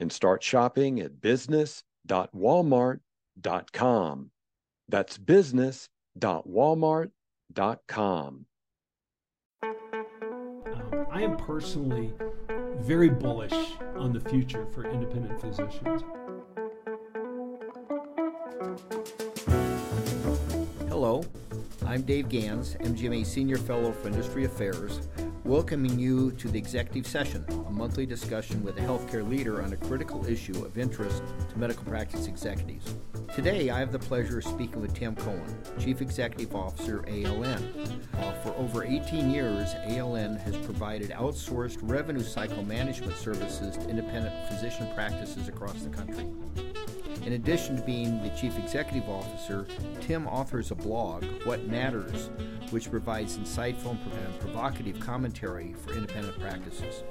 and start shopping at business.walmart.com. That's business.walmart.com. Um, I am personally very bullish on the future for independent physicians. Hello, I'm Dave Gans, MGMA Senior Fellow for Industry Affairs, welcoming you to the Executive Session, a monthly discussion with a healthcare leader on a critical issue of interest to medical practice executives. Today, I have the pleasure of speaking with Tim Coan, Chief Executive Officer, ALN. Uh, for over 18 years, ALN has provided outsourced revenue cycle management services to independent physician practices across the country. In addition to being the Chief Executive Officer, Tim authors a blog, What Matters, which provides insightful and provocative commentary for independent practices.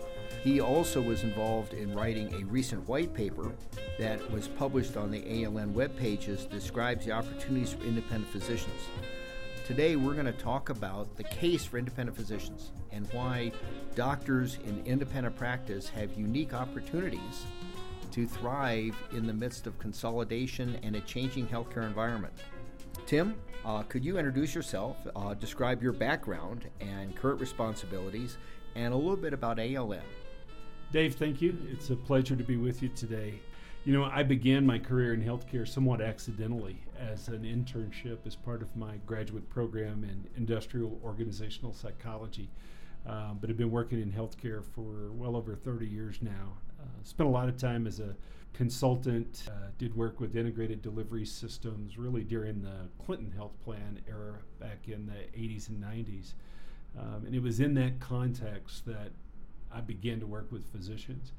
He also was involved in writing a recent white paper that was published on the ALN web pages describes the opportunities for independent physicians. Today we're going to talk about the case for independent physicians and why doctors in independent practice have unique opportunities to thrive in the midst of consolidation and a changing healthcare environment. Tim, uh, could you introduce yourself, uh, describe your background and current responsibilities, and a little bit about ALN? Dave, thank you. It's a pleasure to be with you today. You know, I began my career in healthcare somewhat accidentally as an internship as part of my graduate program in industrial organizational psychology. Um, but I've been working in healthcare for well over 30 years now. Uh, spent a lot of time as a consultant, uh, did work with integrated delivery systems really during the Clinton health plan era back in the 80s and 90s. Um, and it was in that context that I began to work with physicians.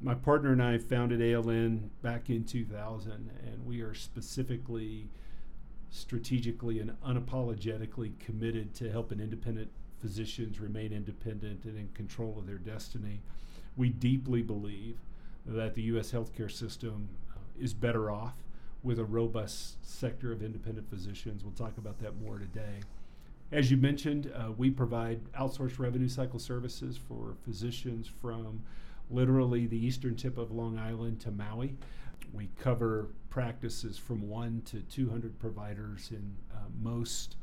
My partner and I founded ALN back in 2000, and we are specifically, strategically, and unapologetically committed to helping independent physicians remain independent and in control of their destiny. We deeply believe that the U.S. healthcare system uh, is better off with a robust sector of independent physicians. We'll talk about that more today. As you mentioned, uh, we provide outsourced revenue cycle services for physicians from literally the eastern tip of Long Island to Maui. We cover practices from one to 200 providers in uh, most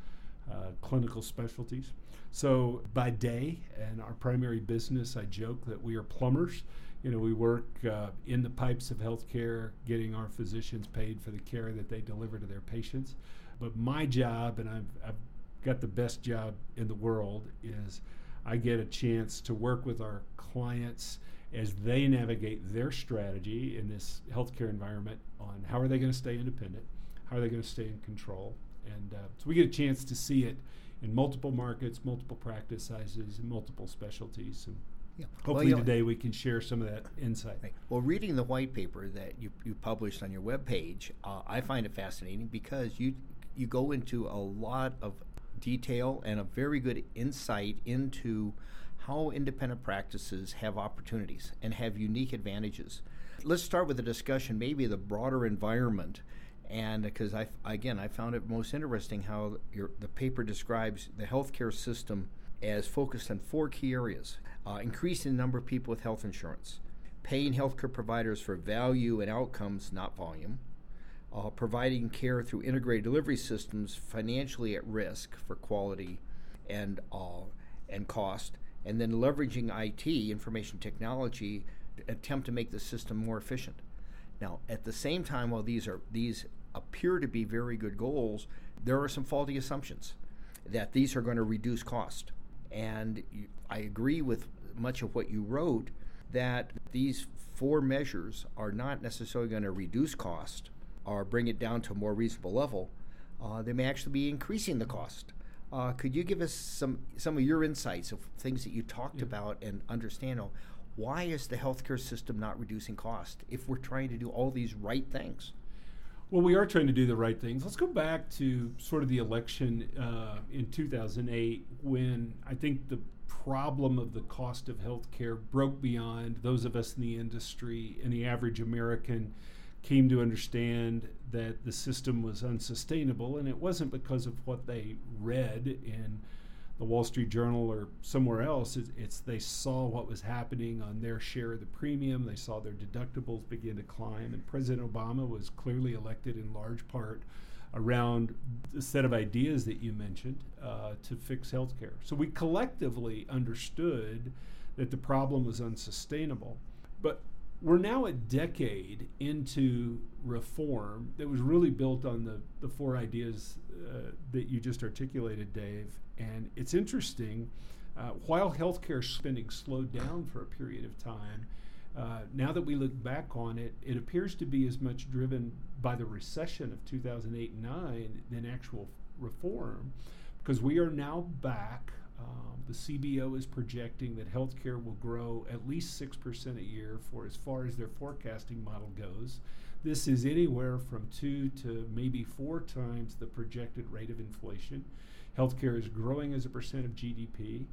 uh, clinical specialties. So by day, and our primary business, I joke that we are plumbers. You know, we work uh, in the pipes of healthcare, getting our physicians paid for the care that they deliver to their patients. But my job, and I've, I've got the best job in the world, is I get a chance to work with our clients as they navigate their strategy in this healthcare environment on how are they going to stay independent, how are they going to stay in control, and uh, so we get a chance to see it in multiple markets, multiple practice sizes, and multiple specialties. And yeah. hopefully well, today we can share some of that insight. Right. Well, reading the white paper that you, you published on your webpage, uh, I find it fascinating because you you go into a lot of detail and a very good insight into how independent practices have opportunities and have unique advantages. Let's start with a discussion, maybe the broader environment and because I again I found it most interesting how your, the paper describes the healthcare system as focused on four key areas: uh, increasing the number of people with health insurance, paying healthcare providers for value and outcomes, not volume, uh, providing care through integrated delivery systems financially at risk for quality and uh, and cost, and then leveraging IT, information technology, to attempt to make the system more efficient. Now, at the same time, while these are these appear to be very good goals, there are some faulty assumptions that these are going to reduce cost. And I agree with much of what you wrote that these four measures are not necessarily going to reduce cost or bring it down to a more reasonable level. Uh, they may actually be increasing the cost. Uh, could you give us some some of your insights of things that you talked yeah. about and understand why is the healthcare system not reducing cost if we're trying to do all these right things? Well, we are trying to do the right things. Let's go back to sort of the election uh, in 2008 when I think the problem of the cost of healthcare broke beyond those of us in the industry and the average American came to understand that the system was unsustainable and it wasn't because of what they read in the Wall Street Journal or somewhere else. It's, it's, they saw what was happening on their share of the premium. They saw their deductibles begin to climb, and President Obama was clearly elected in large part around the set of ideas that you mentioned uh, to fix healthcare. So we collectively understood that the problem was unsustainable. But we're now a decade into reform that was really built on the, the four ideas uh, that you just articulated, Dave. And it's interesting, uh, while healthcare spending slowed down for a period of time, uh, now that we look back on it, it appears to be as much driven by the recession of 2008 9 than actual reform, because we are now back um, the CBO is projecting that healthcare will grow at least 6% a year for as far as their forecasting model goes. This is anywhere from two to maybe four times the projected rate of inflation. Healthcare is growing as a percent of GDP.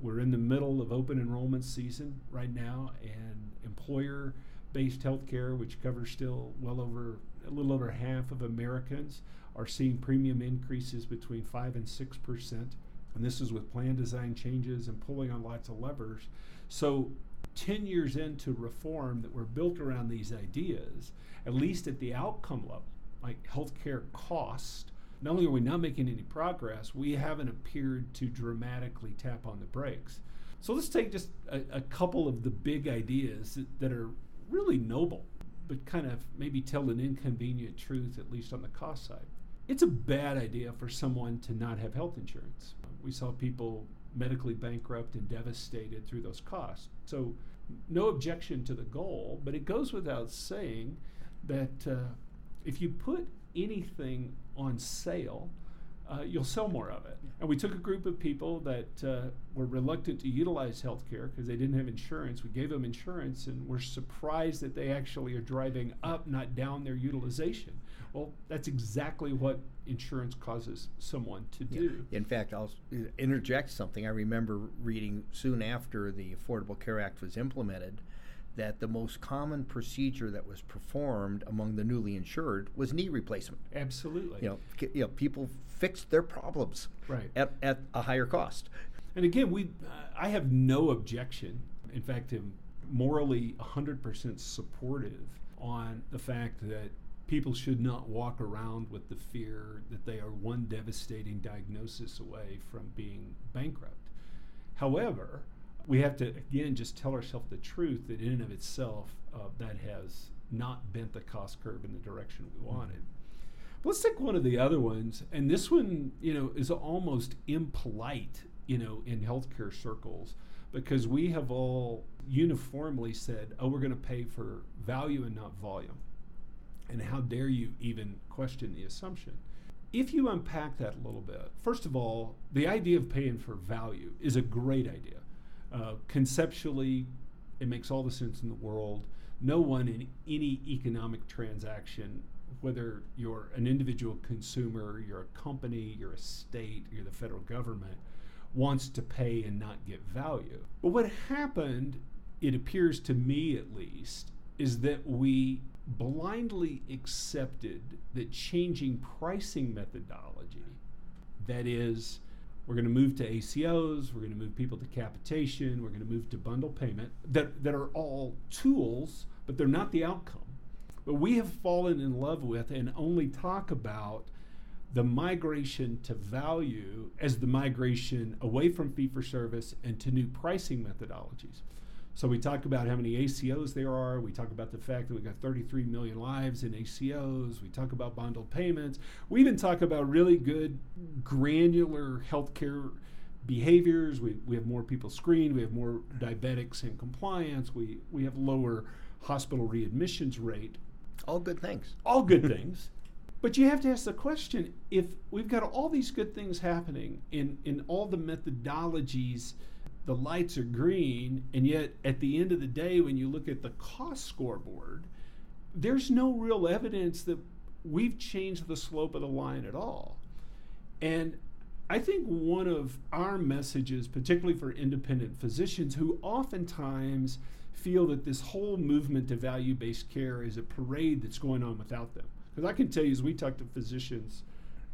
We're in the middle of open enrollment season right now, and employer based healthcare, which covers still well over a little over half of Americans, are seeing premium increases between 5 and 6 percent and this is with plan design changes and pulling on lots of levers. So, 10 years into reform that were built around these ideas, at least at the outcome level, like healthcare cost, not only are we not making any progress, we haven't appeared to dramatically tap on the brakes. So let's take just a, a couple of the big ideas that, that, are really noble, but kind of maybe tell an inconvenient truth, at least on the cost side. It's a bad idea for someone to not have health insurance we saw people medically bankrupt and devastated through those costs. So, no objection to the goal, but it goes without saying that uh, if you put anything on sale, uh, you'll sell more of it. And we took a group of people that uh, were reluctant to utilize healthcare because they didn't have insurance. We gave them insurance and we're surprised that they actually are driving up, not down their utilization. Well, that's exactly what insurance causes someone to do. Yeah. In fact, I'll interject something. I remember reading soon after the Affordable Care Act was implemented that the most common procedure that was performed among the newly insured was knee replacement. Absolutely. You know, c- you know people fixed their problems right. at, at a higher cost. And again, we uh, I have no objection. In fact, I'm morally 100% supportive on the fact that people should not walk around with the fear that they are one devastating diagnosis away from being bankrupt. However, we have to again just tell ourselves the truth that in and of itself uh, that has not bent the cost curve in the direction we mm-hmm. wanted. But let's take one of the other ones, and this one, you know, is almost impolite, you know, in healthcare circles because we have all uniformly said, "Oh, we're going to pay for value and not volume." And how dare you even question the assumption? If you unpack that a little bit, first of all, the idea of paying for value is a great idea. Uh, conceptually, it makes all the sense in the world. No one in any economic transaction, whether you're an individual consumer, you're a company, you're a state, you're the federal government, wants to pay and not get value. But what happened, it appears to me at least, is that we blindly accepted that changing pricing methodology, that is, we're going to move to ACOs, we're going to move people to capitation, we're going to move to bundle payment, that, that are all tools, but they're not the outcome. But we have fallen in love with and only talk about the migration to value as the migration away from fee for service and to new pricing methodologies. So we talk about how many ACOs there are. We talk about the fact that we've got 33 million lives in ACOs. We talk about bundled payments. We even talk about really good granular healthcare behaviors. We, we have more people screened. We have more diabetics in compliance. We, we have lower hospital readmissions rate. All good things. All good things. But you have to ask the question if we've got all these good things happening in, in all the methodologies the lights are green, and yet at the end of the day, when you look at the cost scoreboard, there's no real evidence that we've changed the slope of the line at all. And I think one of our messages, particularly for independent physicians who oftentimes feel that this whole movement to value based care is a parade that's going on without them. Because I can tell you, as we talk to physicians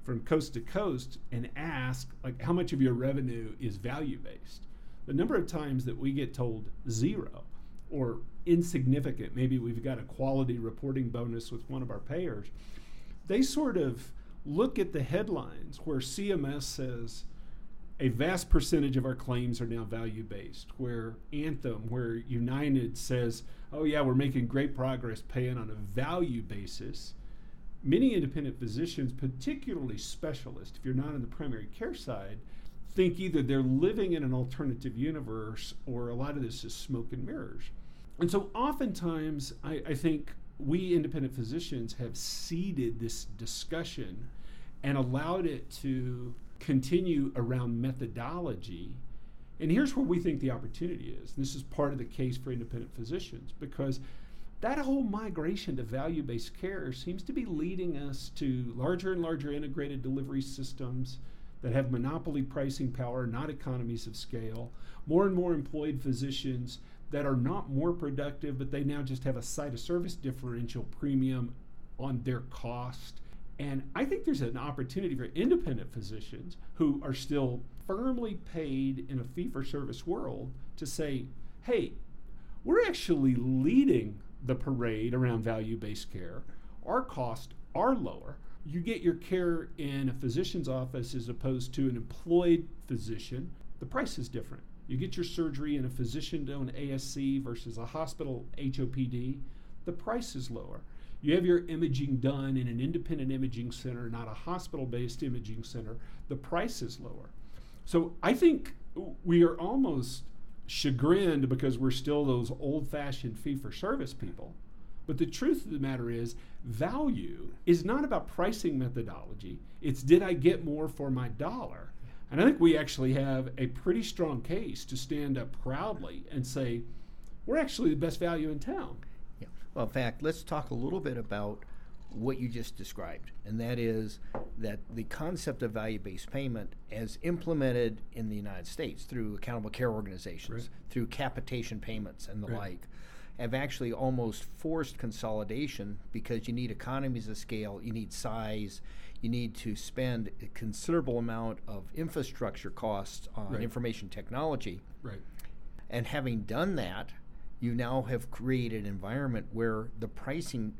from coast to coast and ask, like, how much of your revenue is value based? The number of times that we get told zero or insignificant, maybe we've got a quality reporting bonus with one of our payers, they sort of look at the headlines where CMS says a vast percentage of our claims are now value based, where Anthem, where United says, oh, yeah, we're making great progress paying on a value basis. Many independent physicians, particularly specialists, if you're not on the primary care side, think either they're living in an alternative universe or a lot of this is smoke and mirrors. And so oftentimes, I, I think we independent physicians have ceded this discussion and allowed it to continue around methodology. And here's where we think the opportunity is. This is part of the case for independent physicians because that whole migration to value based care seems to be leading us to larger and larger integrated delivery systems that have monopoly pricing power, not economies of scale, more and more employed physicians that are not more productive, but they now just have a site of service differential premium on their cost. And I think there's an opportunity for independent physicians who are still firmly paid in a fee for service world to say, hey, we're actually leading the parade around value based care. Our costs are lower. You get your care in a physician's office as opposed to an employed physician. The price is different. You get your surgery in a physician owned ASC versus a hospital HOPD, the price is lower. You have your imaging done in an independent imaging center, not a hospital based imaging center, the price is lower. So I think we are almost chagrined because we're still those old fashioned fee for service people. But the truth of the matter is, value is not about pricing methodology. It's did I get more for my dollar? And I think we actually have a pretty strong case to stand up proudly and say, we're actually the best value in town. Yeah. Well, in fact, let's talk a little bit about what you just described, and that is that the concept of value based payment, as implemented in the United States through accountable care organizations, right. through capitation payments and the right. like, have actually almost forced consolidation because you need economies of scale, you need size, you need to spend a considerable amount of infrastructure costs on right. information technology. Right. And having done that, you now have created an environment where the pricing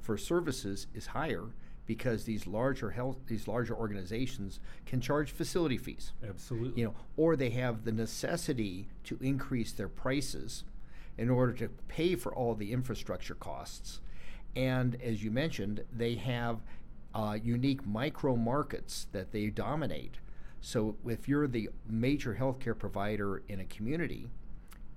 for services is higher because these larger health these larger organizations can charge facility fees. Absolutely. You know, or they have the necessity to increase their prices in order to pay for all the infrastructure costs. And as you mentioned, they have uh, unique micro markets that they dominate. So if you're the major healthcare provider in a community,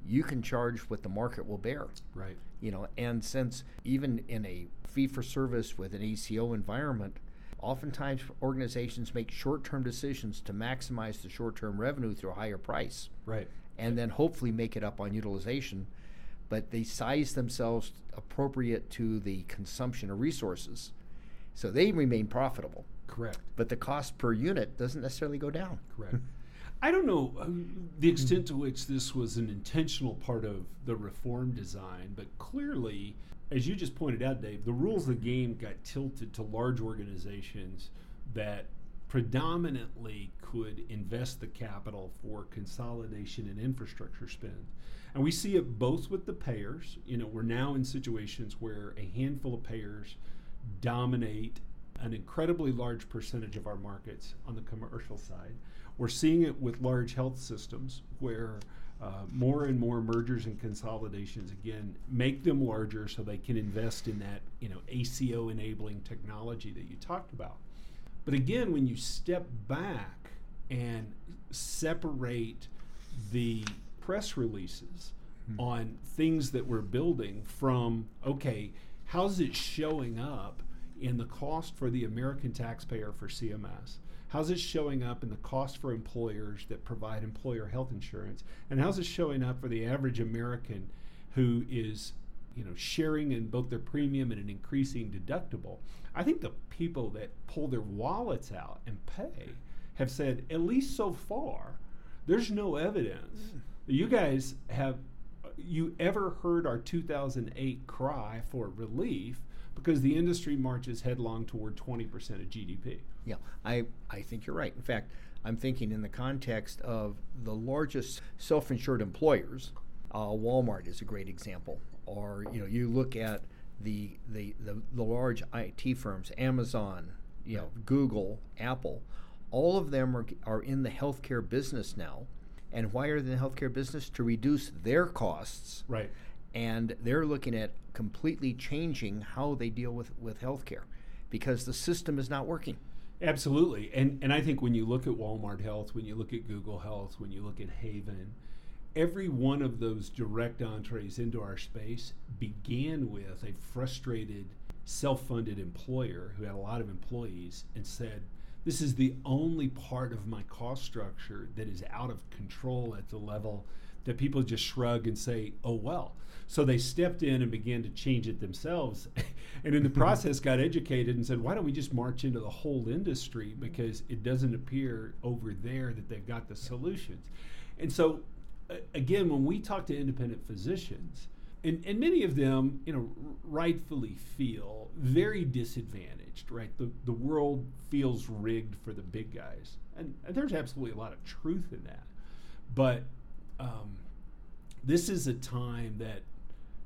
you can charge what the market will bear. Right. You know, and since even in a fee for service with an ACO environment, oftentimes organizations make short-term decisions to maximize the short-term revenue through a higher price. Right. And then hopefully make it up on utilization, but they size themselves appropriate to the consumption of resources. So they remain profitable. Correct. But the cost per unit doesn't necessarily go down. Correct. I don't know um, the extent to which this was an intentional part of the reform design, but clearly, as you just pointed out, Dave, the rules of the game got tilted to large organizations that predominantly could invest the capital for consolidation and infrastructure spend. And we see it both with the payers. You know, we're now in situations where a handful of payers dominate an incredibly large percentage of our markets on the commercial side. We're seeing it with large health systems where uh, more and more mergers and consolidations again make them larger so they can invest in that you know ACO enabling technology that you talked about. But again, when you step back and separate the press releases mm-hmm. on things that we're building from okay, how's it showing up in the cost for the American taxpayer for CMS? How's it showing up in the cost for employers that provide employer health insurance? And how's it showing up for the average American who is you know sharing in both their premium and an increasing deductible? I think the people that pull their wallets out and pay have said, at least so far, there's no evidence. You guys have you ever heard our 2008 cry for relief because the industry marches headlong toward 20% of GDP. Yeah, I, I think you're right. In fact, I'm thinking in the context of the largest self-insured employers, uh, Walmart is a great example. Or you know, you look at the, the, the, the large IT firms, Amazon, you know, Google, Apple, all of them are, are in the healthcare business now. And why are they in the healthcare business? To reduce their costs. Right. And they're looking at completely changing how they deal with, with healthcare because the system is not working. Absolutely. And and I think when you look at Walmart Health, when you look at Google Health, when you look at Haven, every one of those direct entrees into our space began with a frustrated self-funded employer who had a lot of employees and said, this is the only part of my cost structure that is out of control at the level that people just shrug and say, oh, well. So they stepped in and began to change it themselves. and in the process, got educated and said, why don't we just march into the whole industry? Because it doesn't appear over there that they've got the solutions. And so, again, when we talk to independent physicians, and, and many of them, you know, rightfully feel very disadvantaged, right? The, the world feels rigged for the big guys. And, and there's absolutely a lot of truth in that. But um, this is a time that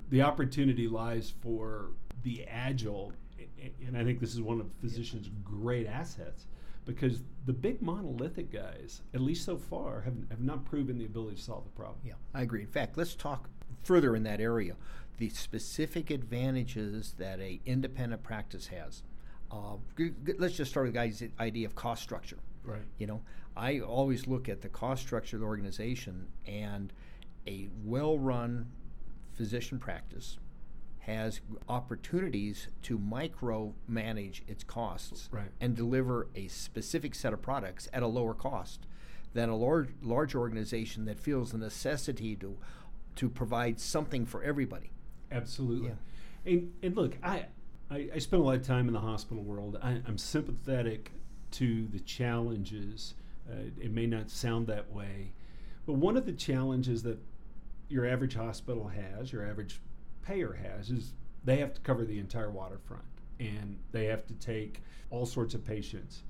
the opportunity lies for the agile, and I think this is one of physicians' great assets because the big monolithic guys, at least so far, have, have not proven the ability to solve the problem. Yeah, I agree. In fact, let's talk further in that area. The specific advantages that a independent practice has. Uh, let's just start with the guy's idea of cost structure. Right. You know, I always look at the cost structure of the organization, and a well-run physician practice has opportunities to micromanage its costs right. and deliver a specific set of products at a lower cost than a large large organization that feels the necessity to to provide something for everybody. Absolutely. Yeah. And, and look, I, I, I spend a lot of time in the hospital world. I, am sympathetic to the challenges. Uh, it may not sound that way, but one of the challenges that your average hospital has, your average payer has, is they have to cover the entire waterfront and they have to take all sorts of patients.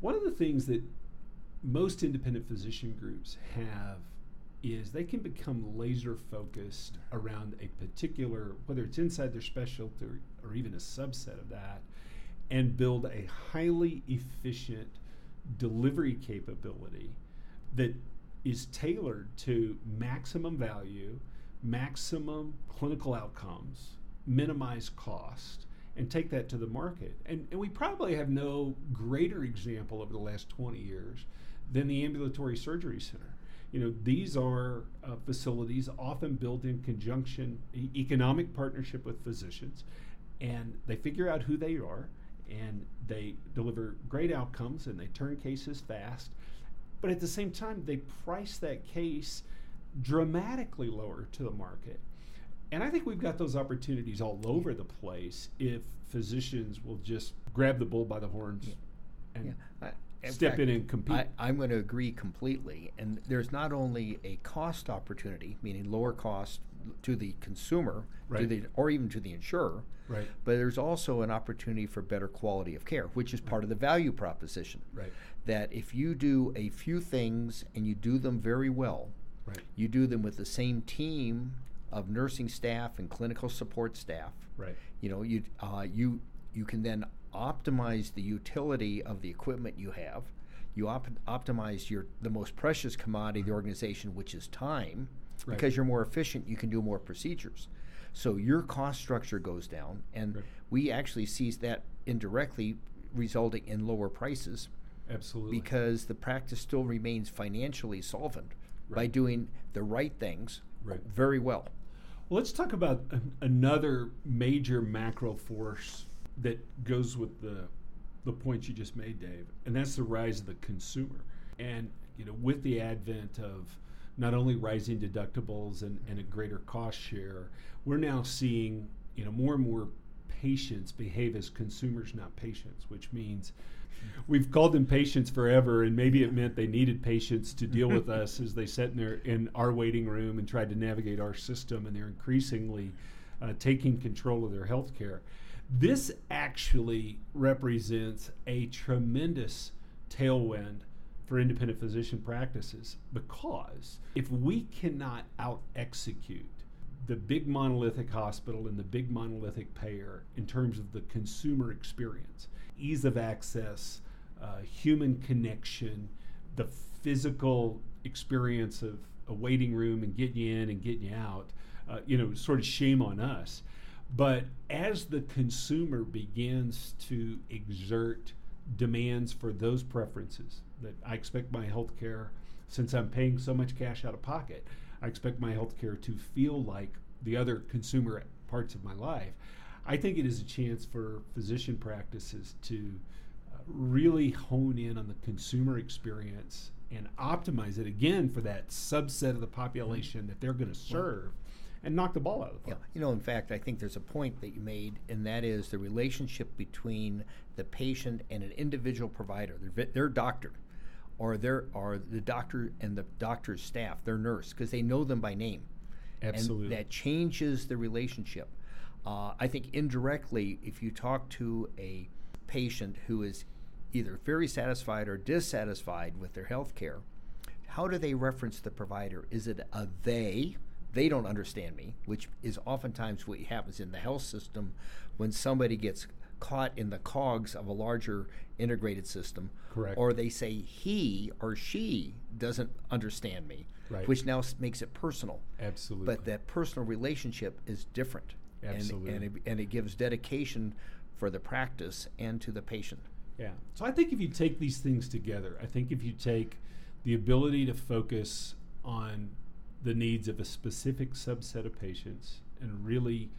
One of the things that most independent physician groups have is they can become laser focused around a particular, whether it's inside their specialty or, or even a subset of that, and build a highly efficient delivery capability that is tailored to maximum value, maximum clinical outcomes, minimize cost, and take that to the market. And, and we probably have no greater example over the last 20 years than the ambulatory surgery center you know, these are uh, facilities often built in conjunction, e- economic partnership with physicians, and they figure out who they are and they deliver great outcomes and they turn cases fast. But at the same time, they price that case dramatically lower to the market. And I think we've got those opportunities all over the place if physicians will just grab the bull by the horns yeah. and yeah in step fact, in and compete. I, am going to agree completely. And there's not only a cost opportunity, meaning lower cost to the consumer, right. to the, or even to the insurer, right. but there's also an opportunity for better quality of care, which is part of the value proposition. Right. That if you do a few things and you do them very well, right. you do them with the same team of nursing staff and clinical support staff. Right. You know, you uh, you you can then optimize the utility of the equipment you have. You op- optimize your the most precious commodity of the organization, which is time, right. because you're more efficient. You can do more procedures, so your cost structure goes down, and right. we actually see that indirectly resulting in lower prices. Absolutely, because the practice still remains financially solvent right. by doing the right things very well. Well, let's talk about another major macro force that goes with the the point you just made, Dave, and that's the rise of the consumer. And you know, with the advent of not only rising deductibles and, and a greater cost share, we're now seeing you know more and more patients behave as consumers, not patients, which means we've called them patients forever, and maybe it meant they needed patience to deal with us as they sat in their in our waiting room and tried to navigate our system, and they're increasingly uh, taking control of their health care. This actually represents a tremendous tailwind for independent physician practices because if we cannot out execute the big monolithic hospital and the big monolithic payer in terms of the consumer experience, ease of access, uh, human connection, the physical experience of a waiting room and getting you in and getting you out, uh, you know, sort of shame on us. But as the consumer begins to exert demands for those preferences, that I expect my health care, since I'm paying so much cash out of pocket, I expect my health care to feel like the other consumer parts of my life. I think it is a chance for physician practices to uh, really hone in on the consumer experience and optimize it again for that subset of the population that they're going to serve and knock the ball out of the park. Yeah. You know, in fact, I think there's a point that you made, and that is the relationship between the patient and an individual provider, their, their doctor, or their or the doctor and the doctor's staff, their nurse, because they know them by name. Absolutely. And that changes the relationship. Uh, I think indirectly, if you talk to a patient who is either very satisfied or dissatisfied with their health care, how do they reference the provider? Is it a they? They don't understand me, which is oftentimes what happens in the health system when somebody gets caught in the cogs of a larger integrated system. Correct. Or they say he or she doesn't understand me, Right. which now makes it personal. Absolutely. But that personal relationship is different. Absolutely. And, and, it, and it gives dedication for the practice and to the patient. Yeah. So I think if you take these things together, I think if you take the ability to focus on the needs of a specific subset of patients and really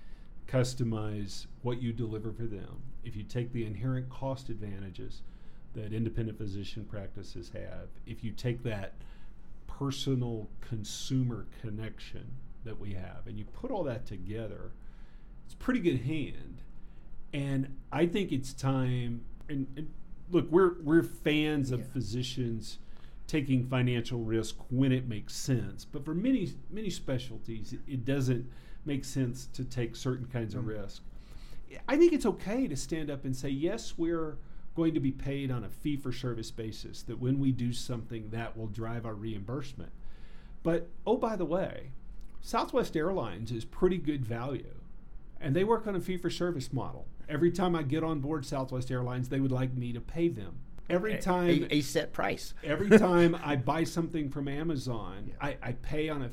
customize what you deliver for them, if you take the inherent cost advantages that independent physician practices have, if you take that personal consumer connection that we have and you put all that together, it's pretty good hand. And I think it's time. And, and look, we're we're fans of Yeah. physicians taking financial risk when it makes sense. But for many many specialties, it, it doesn't make sense to take certain kinds of mm. risk. I think it's okay to stand up and say, yes, we're going to be paid on a fee for service basis. That when we do something, that will drive our reimbursement. But oh, by the way, Southwest Airlines is pretty good value and they work on a fee for service model. Every time I get on board Southwest Airlines, they would like me to pay them. Every time a, a set price. every time I buy something from Amazon, I, I pay on a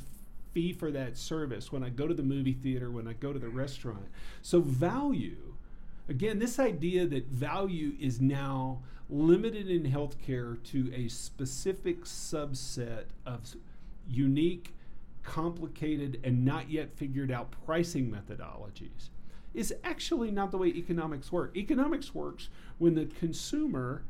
fee for that service when I go to the movie theater, when I go to the restaurant. So, value, again, this idea that value is now limited in healthcare to a specific subset of unique, complicated, and not yet figured out pricing methodologies is actually not the way economics work. Economics works when the consumer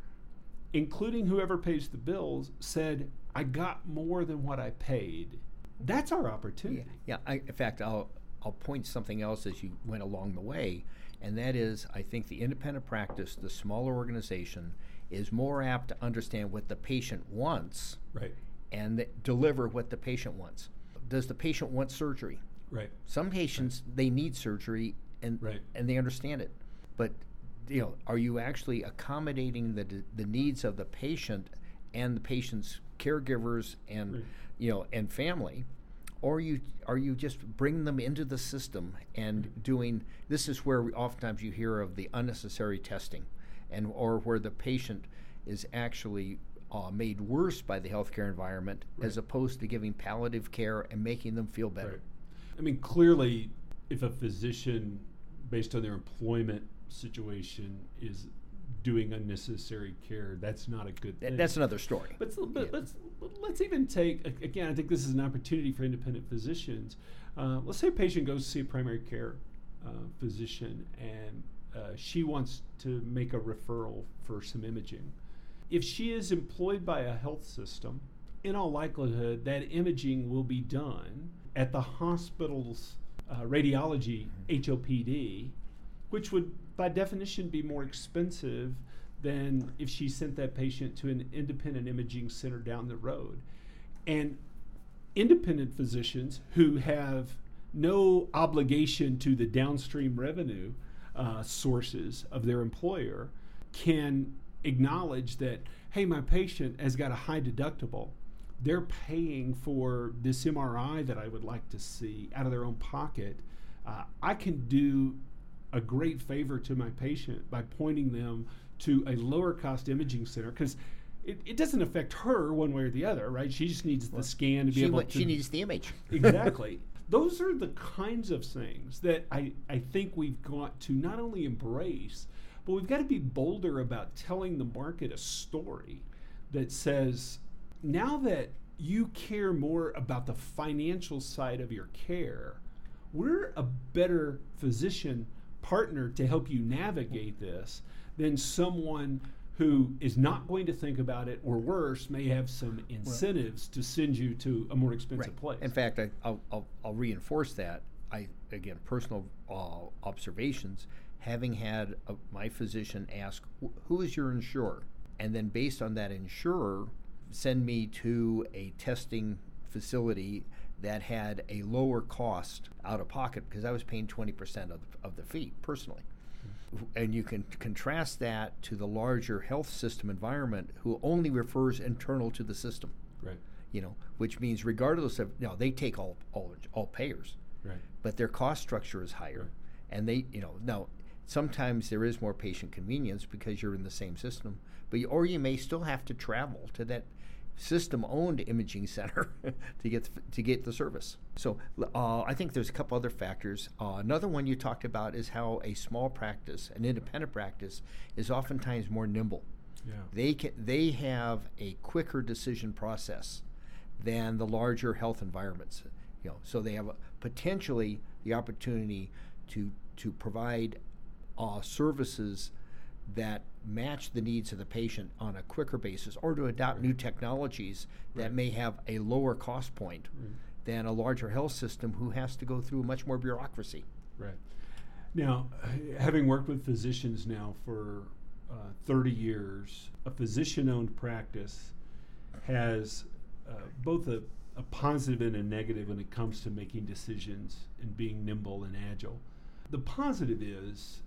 including whoever pays the bills, said, I got more than what I paid. That's our opportunity. Yeah, I, in fact, I'll I'll point something else as you went along the way, and that is, I think the independent practice, the smaller organization, is more apt to understand what the patient wants Right, and deliver what the patient wants. Does the patient want surgery? right, Some patients they need surgery and Right. and they understand it, but you know, are you actually accommodating the the needs of the patient and the patient's caregivers and Right. you know and family, or are you are you just bringing them into the system and doing this is where we, oftentimes you hear of the unnecessary testing, and or where the patient is actually uh, made worse by the healthcare environment as opposed to giving palliative care and making them feel better. right. I mean, clearly, if a physician, based on their employment situation, is doing unnecessary care, that's not a good thing. That's another story. But, but Yeah. let's let's even take again. I think this is an opportunity for independent physicians. Uh, let's say a patient goes to see a primary care uh, physician, and uh, she wants to make a referral for some imaging. If she is employed by a health system, in all likelihood, that imaging will be done at the hospital's uh, radiology HOPD, which would, by definition, be more expensive than if she sent that patient to an independent imaging center down the road. And independent physicians who have no obligation to the downstream revenue uh, sources of their employer can acknowledge that, hey, my patient has got a high deductible. They're paying for this MRI that I would like to see out of their own pocket. Uh, I can do a great favor to my patient by pointing them to a lower cost imaging center because it, it doesn't affect her one way or the other, right? She just needs the scan to be she, able to. she needs the image. exactly. Those are the kinds of things that I, I think we've got to not only embrace, but we've got to be bolder about telling the market a story that says now that you care more about the financial side of your care, we're a better physician partner to help you navigate this than someone who is not going to think about it, or worse, may have some incentives to send you to a more expensive place. In fact, I, I'll, I'll, I'll reinforce that. I again, personal uh, observations. Having had a, my physician ask, "Who is your insurer?" and then based on that insurer, send me to a testing facility that had a lower cost out of pocket because I was paying twenty percent of, of the fee personally. Mm-hmm. And you can contrast that to the larger health system environment who only refers internal to the system right, you know, which means regardless of, you know, they take all all, all payers, right, but their cost structure is higher, Right. and they, you know, now sometimes there is more patient convenience because you're in the same system, but you, or you may still have to travel to that system-owned imaging center to get the, to get the service. So uh, I think there's a couple other factors. Uh, another one you talked about is how a small practice, an independent practice, is oftentimes more nimble yeah, they can, they have a quicker decision process than the larger health environments. You know, so they have a, potentially the opportunity to to provide uh, services that match the needs of the patient on a quicker basis, or to adopt new technologies that Right. may have a lower cost point than a larger health system who has to go through much more bureaucracy. right. Now, having worked with physicians now for uh, 30 years, a physician owned practice has uh, both a, a positive and a negative when it comes to making decisions and being nimble and agile. The positive is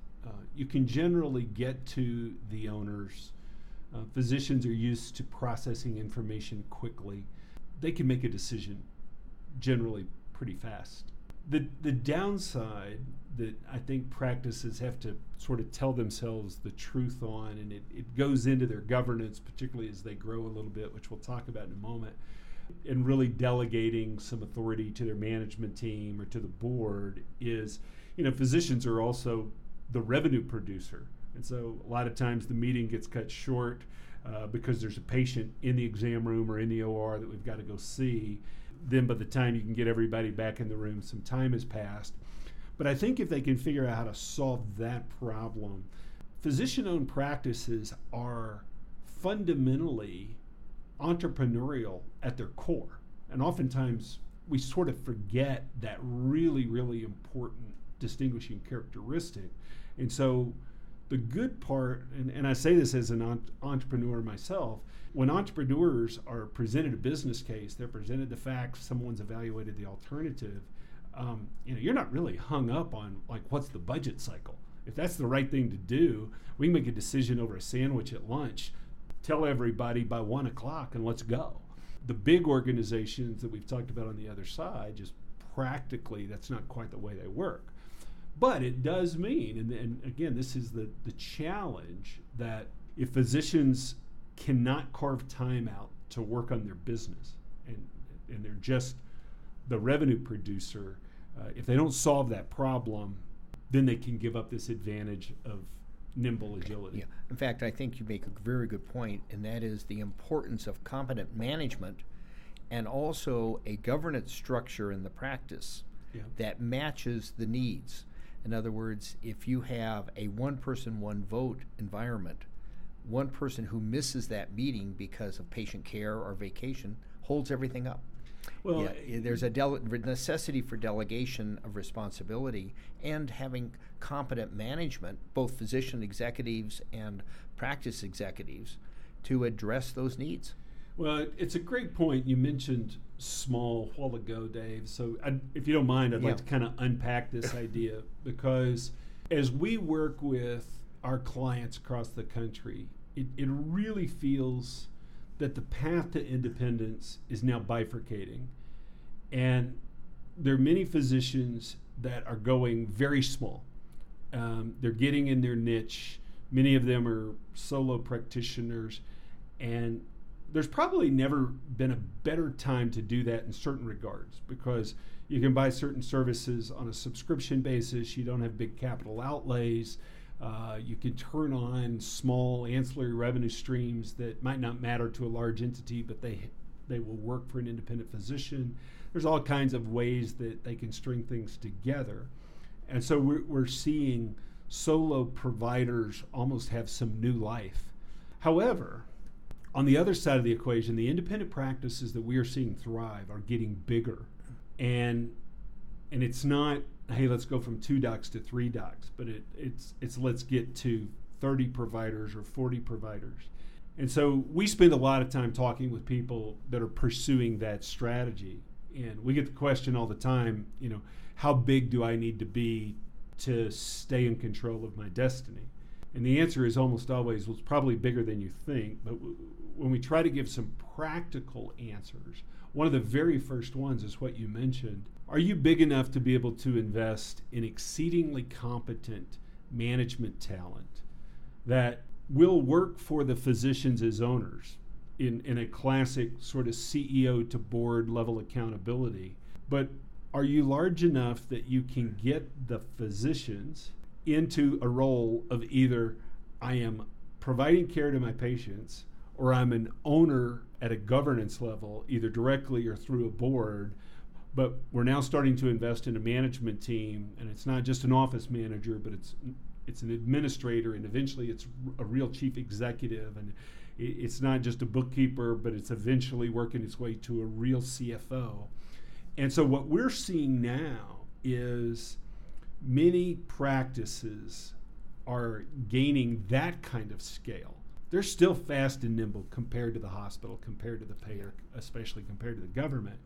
you can generally get to the owners. Uh, physicians are used to processing information quickly. They can make a decision generally pretty fast. The, the downside that I think practices have to sort of tell themselves the truth on, and it, it goes into their governance, particularly as they grow a little bit, which we'll talk about in a moment, and really delegating some authority to their management team or to the board is, you know, physicians are also the revenue producer. And so a lot of times the meeting gets cut short uh, because there's a patient in the exam room or in the OR that we've got to go see. Then by the time you can get everybody back in the room, some time has passed. But I think if they can figure out how to solve that problem, physician owned practices are fundamentally entrepreneurial at their core. And oftentimes we sort of forget that really, really important distinguishing characteristic. And so the good part, and, and I say this as an en- entrepreneur myself, when entrepreneurs are presented a business case, they're presented the facts, someone's evaluated the alternative, um, you know, you're not really hung up on like what's the budget cycle. If that's the right thing to do, we can make a decision over a sandwich at lunch, tell everybody by one o'clock, and let's go. The big organizations that we've talked about on the other side, just practically, that's not quite the way they work. But it does mean, and, and again, this is the, the challenge that if physicians cannot carve time out to work on their business and, and they're just the revenue producer, uh, if they don't solve that problem, then they can give up this advantage of nimble agility. Yeah. In fact, I think you make a very good point, and that is the importance of competent management and also a governance structure in the practice Yeah. that matches the needs. In other words, if you have a one person, one vote environment, one person who misses that meeting because of patient care or vacation holds everything up. Well, yeah, there's a dele- necessity for delegation of responsibility and having competent management, both physician executives and practice executives, to address those needs. Well, it's a great point. You mentioned small while ago, Dave. So, I, if you don't mind, I'd yeah. like to kind of unpack this idea because as we work with our clients across the country, it, it really feels that the path to independence is now bifurcating. And there are many physicians that are going very small. Um, they're getting in their niche. Many of them are solo practitioners. And there's probably never been a better time to do that in certain regards because you can buy certain services on a subscription basis. You don't have big capital outlays. Uh, you can turn on small ancillary revenue streams that might not matter to a large entity, but they they will work for an independent physician. There's all kinds of ways that they can string things together, and so we're, we're seeing solo providers almost have some new life. However, on the other side of the equation, the independent practices that we are seeing thrive are getting bigger, and and it's not hey, let's go from two docs to three docs, but it, it's it's let's get to 30 providers or 40 providers. And so we spend a lot of time talking with people that are pursuing that strategy. And we get the question all the time, you know, how big do I need to be to stay in control of my destiny? And the answer is almost always, well, it's probably bigger than you think. But when we try to give some practical answers, one of the very first ones is what you mentioned are you big enough to be able to invest in exceedingly competent management talent that will work for the physicians as owners in, in a classic sort of CEO to board level accountability? But are you large enough that you can get the physicians into a role of either I am providing care to my patients or I'm an owner at a governance level, either directly or through a board but we're now starting to invest in a management team, and it's not just an office manager, but it's it's an administrator, and eventually it's a real chief executive, and it's not just a bookkeeper, but it's eventually working its way to a real CFO. And so what we're seeing now is many practices are gaining that kind of scale. They're still fast and nimble compared to the hospital, compared to the payer, especially compared to the government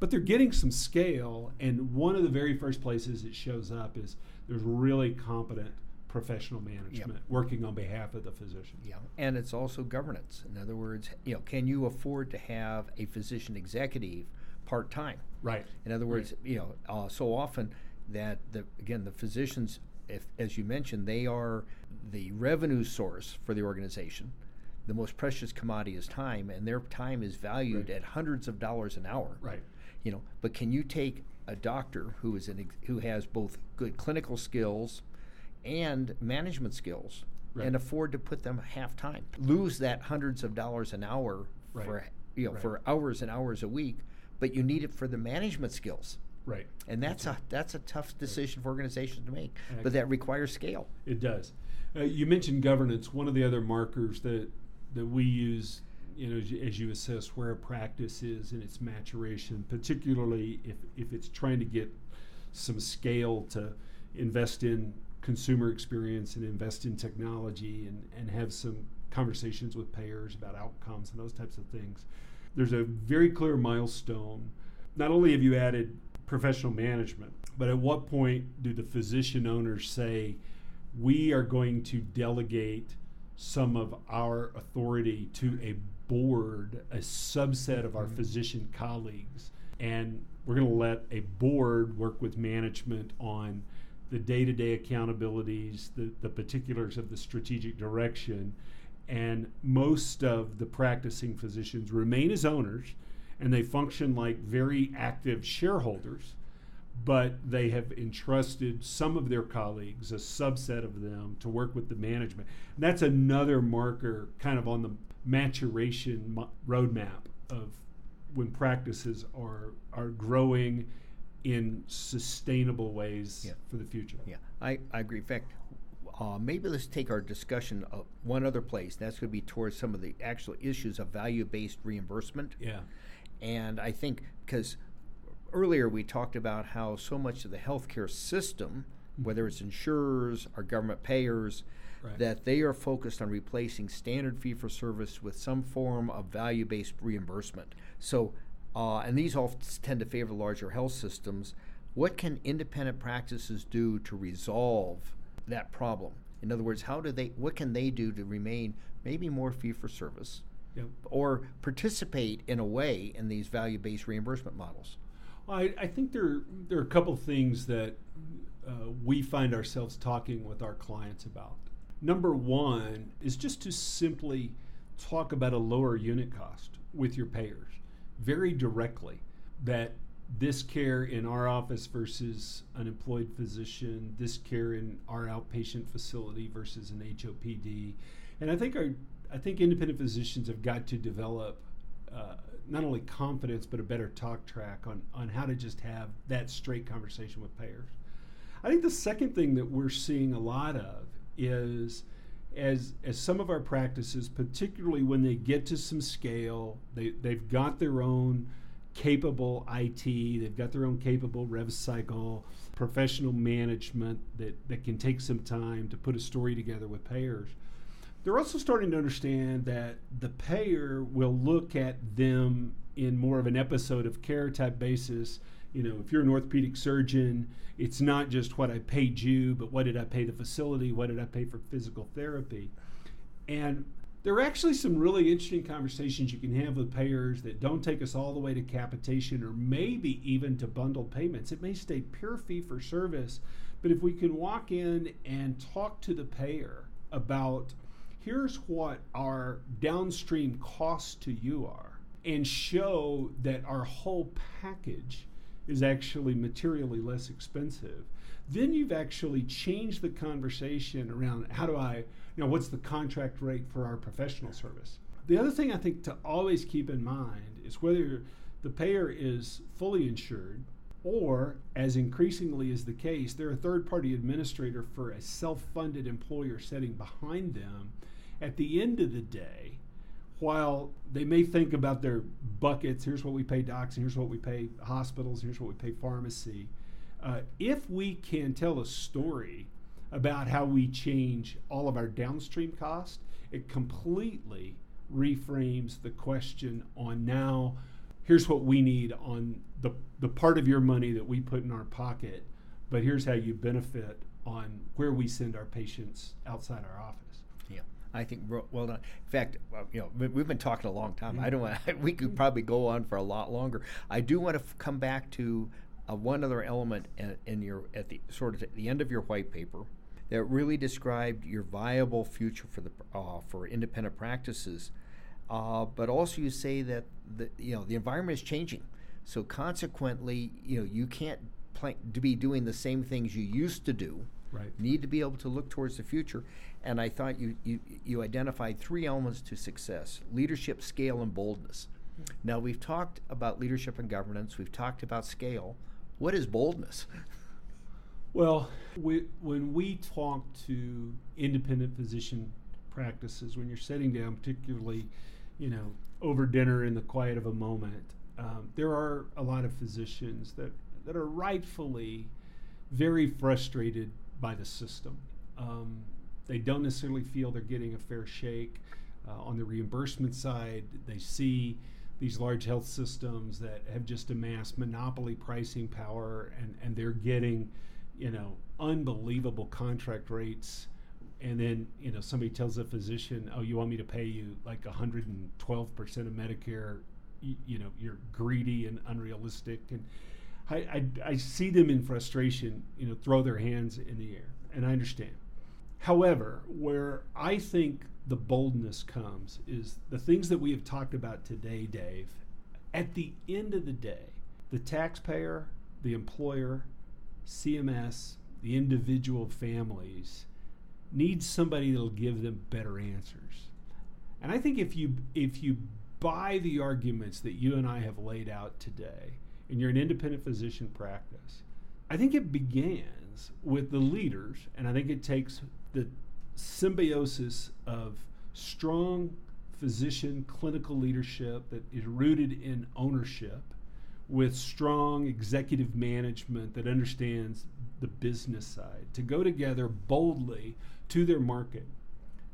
but they're getting some scale. And one of the very first places it shows up is there's really competent professional management yep. working on behalf of the physician. Yeah, and it's also governance. In other words, you know, can you afford to have a physician executive part time? Right. In other words, right. you know, uh, so often that the again the physicians, if as you mentioned, they are the revenue source for the organization. The most precious commodity is time, and their time is valued right. at hundreds of dollars an hour. Right you know but can you take a doctor who is an who has both good clinical skills and management skills right. and afford to put them half time lose that hundreds of dollars an hour right. for you know for hours and hours a week but you need it for the management skills right and that's a that's a tough decision for organizations to make but that requires scale it does uh, you mentioned governance one of the other markers that that we use you know, as you assess where a practice is in its maturation, particularly if, if it's trying to get some scale to invest in consumer experience and invest in technology and, and have some conversations with payers about outcomes and those types of things. There's a very clear milestone. Not only have you added professional management, but at what point do the physician owners say, we are going to delegate some of our authority to a board, a subset of our mm-hmm. physician colleagues, and we're going to let a board work with management on the day-to-day accountabilities, the, the particulars of the strategic direction, and most of the practicing physicians remain as owners, and they function like very active shareholders but they have entrusted some of their colleagues, a subset of them, to work with the management. And that's another marker kind of on the maturation roadmap of when practices are are growing in sustainable ways yeah. for the future. Yeah. I, I agree. In fact, uh, maybe let's take our discussion uh, one other place. That's going to be towards some of the actual issues of value-based reimbursement. Yeah. And I think because earlier we talked about how so much of the healthcare system, whether it's insurers or government payers, Right. that they are focused on replacing standard fee for service with some form of value based reimbursement. So, uh, and these all tend to favor larger health systems. What can independent practices do to resolve that problem? In other words, how do they? What can they do to remain maybe more fee for service, Yep. or participate in a way in these value based reimbursement models? I, I think there there are a couple things that uh, we find ourselves talking with our clients about. Number one is just to simply talk about a lower unit cost with your payers very directly. That this care in our office versus an employed physician, this care in our outpatient facility versus an HOPD, and I think our I think independent physicians have got to develop uh, not only confidence but a better talk track on on how to just have that straight conversation with payers. I think the second thing that we're seeing a lot of is as as some of our practices, particularly when they get to some scale, they they've got their own capable IT, they've got their own capable rev cycle, professional management that, that can take some time to put a story together with payers. They're also starting to understand that the payer will look at them in more of an episode of care type basis. You know, if you're an orthopedic surgeon, it's not just what I paid you, but what did I pay the facility? What did I pay for physical therapy? And there are actually some really interesting conversations you can have with payers that don't take us all the way to capitation or maybe even to bundled payments. It may stay pure fee for service, but if we can walk in and talk to the payer about here's what our downstream costs to you are and show that our whole package is actually materially less expensive then you've actually changed the conversation around how do I, you know, what's the contract rate for our professional service. The other thing I think to always keep in mind is whether the payer is fully insured or, as increasingly is the case, they're a third party administrator for a self funded employer setting behind them. At the end of the day, while they may think about their buckets, here's what we pay docs, and here's what we pay hospitals, and here's what we pay pharmacy, uh, if we can tell a story about how we change all of our downstream costs, it completely reframes the question on now here's what we need on the, the part of your money that we put in our pocket, but here's how you benefit on where we send our patients outside our office. I think well done. In fact, you know, we've been talking a long time. I don't. Want, we could probably go on for a lot longer. I do want to f- come back to uh, one other element in, in, your at the sort of at the end of your white paper that really described your viable future for the uh, for independent practices. Uh, but also, you say that the you know the environment is changing, so consequently, you know you can't plan to be doing the same things you used to do. Right. Need to be able to look towards the future, and I thought you you, you identified three elements to success: leadership, scale, and boldness. Now we've talked about leadership and governance. We've talked about scale. What is boldness? Well, we, when we talk to independent physician practices, when you're sitting down, particularly, you know, over dinner in the quiet of a moment, um, there are a lot of physicians that, that are rightfully very frustrated by the system. Um, they don't necessarily feel they're getting a fair shake. Uh, on the reimbursement side, they see these large health systems that have just amassed monopoly pricing power and, and they're getting, you know, unbelievable contract rates. And then, you know, somebody tells a physician, oh, you want me to pay you like 112% of Medicare? You, you know, you're greedy and unrealistic. And I, I, I see them in frustration, you know, throw their hands in the air. And I understand. However, where I think the boldness comes is the things that we have talked about today, Dave. At the end of the day, the taxpayer, the employer, CMS, the individual families need somebody that'll give them better answers. And I think if you if you buy the arguments that you and I have laid out today, and you're an independent physician practice, I think it begins with the leaders, and I think it takes the symbiosis of strong physician clinical leadership that is rooted in ownership with strong executive management that understands the business side to go together boldly to their market.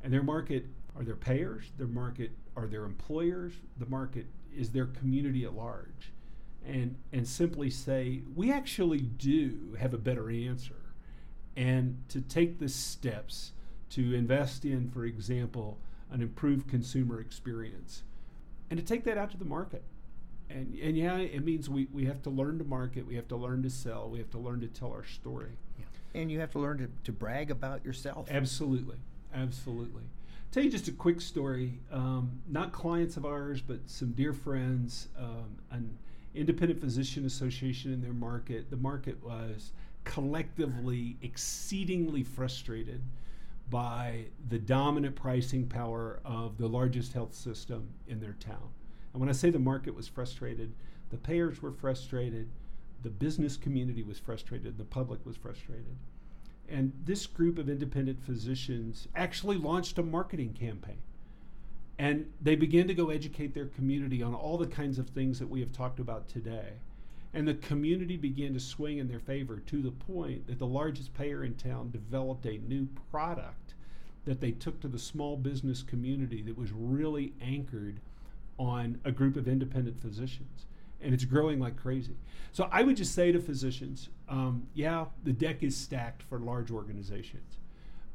And their market are their payers, their market are their employers, the market is their community at large. And, and simply say, we actually do have a better answer. And to take the steps to invest in, for example, an improved consumer experience and to take that out to the market. And, and yeah, it means we, we have to learn to market, we have to learn to sell, we have to learn to tell our story. Yeah. And you have to learn to, to brag about yourself. Absolutely. Absolutely. Tell you just a quick story. Um, not clients of ours, but some dear friends, um, independent physician association in their market. The market was collectively exceedingly frustrated by the dominant pricing power of the largest health system in their town. And when I say the market was frustrated, the payers were frustrated, the business community was frustrated, the public was frustrated. And this group of independent physicians actually launched a marketing campaign. And they began to go educate their community on all the kinds of things that we have talked about today. And the community began to swing in their favor to the point that the largest payer in town developed a new product that they took to the small business community that was really anchored on a group of independent physicians. And it's growing like crazy. So I would just say to physicians, um, yeah, the deck is stacked for large organizations.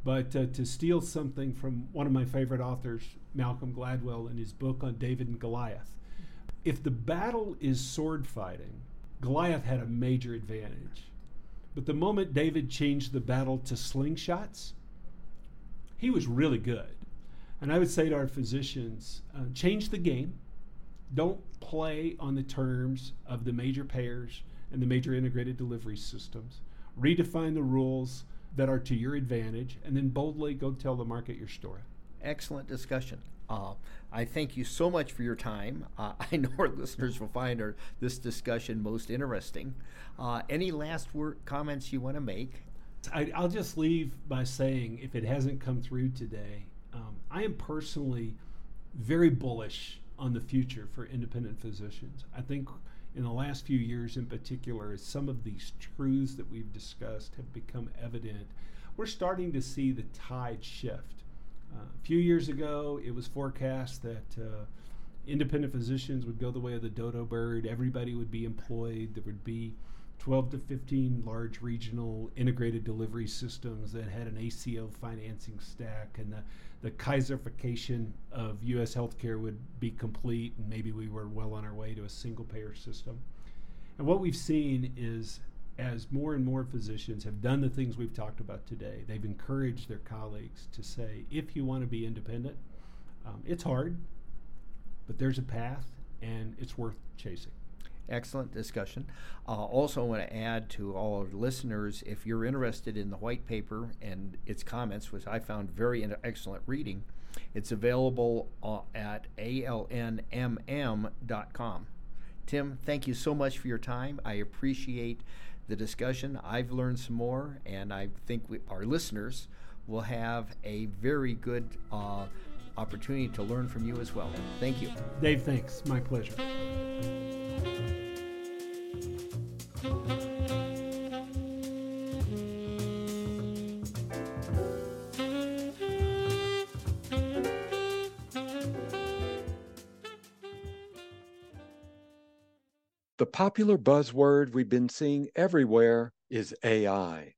But uh, to steal something from one of my favorite authors, Malcolm Gladwell, in his book on David and Goliath, if the battle is sword fighting, Goliath had a major advantage. But the moment David changed the battle to slingshots, he was really good. And I would say to our physicians uh, change the game. Don't play on the terms of the major payers and the major integrated delivery systems. Redefine the rules that are to your advantage, and then boldly go tell the market your story. Excellent discussion. Uh, I thank you so much for your time. Uh, I know our listeners will find our, this discussion most interesting. Uh, any last word comments you want to make? I, will just leave by saying, if it hasn't come through today, um, I am personally very bullish on the future for independent physicians. I think in the last few years, in particular, as some of these truths that we've discussed have become evident, we're starting to see the tide shift. Uh, a few years ago, it was forecast that uh, independent physicians would go the way of the dodo bird. Everybody would be employed. There would be 12 to 15 large regional integrated delivery systems that had an ACO financing stack, and the, the Kaiserification of U.S. healthcare would be complete, and maybe we were well on our way to a single payer system. And what we've seen is as more and more physicians have done the things we've talked about today, they've encouraged their colleagues to say, if you want to be independent, um, it's hard, but there's a path and it's worth chasing. Excellent discussion. Uh, also, I want to add to all our listeners if you're interested in the white paper and its comments, which I found very excellent reading, it's available uh, at alnmm.com. Tim, thank you so much for your time. I appreciate the discussion. I've learned some more, and I think we, our listeners will have a very good uh, opportunity to learn from you as well. Thank you. Dave, thanks. My pleasure. Popular buzzword we've been seeing everywhere is AI.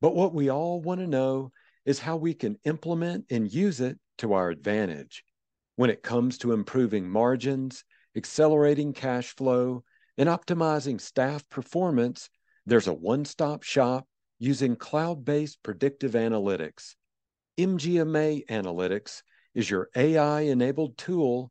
But what we all want to know is how we can implement and use it to our advantage. When it comes to improving margins, accelerating cash flow, and optimizing staff performance, there's a one stop shop using cloud based predictive analytics. MGMA Analytics is your AI enabled tool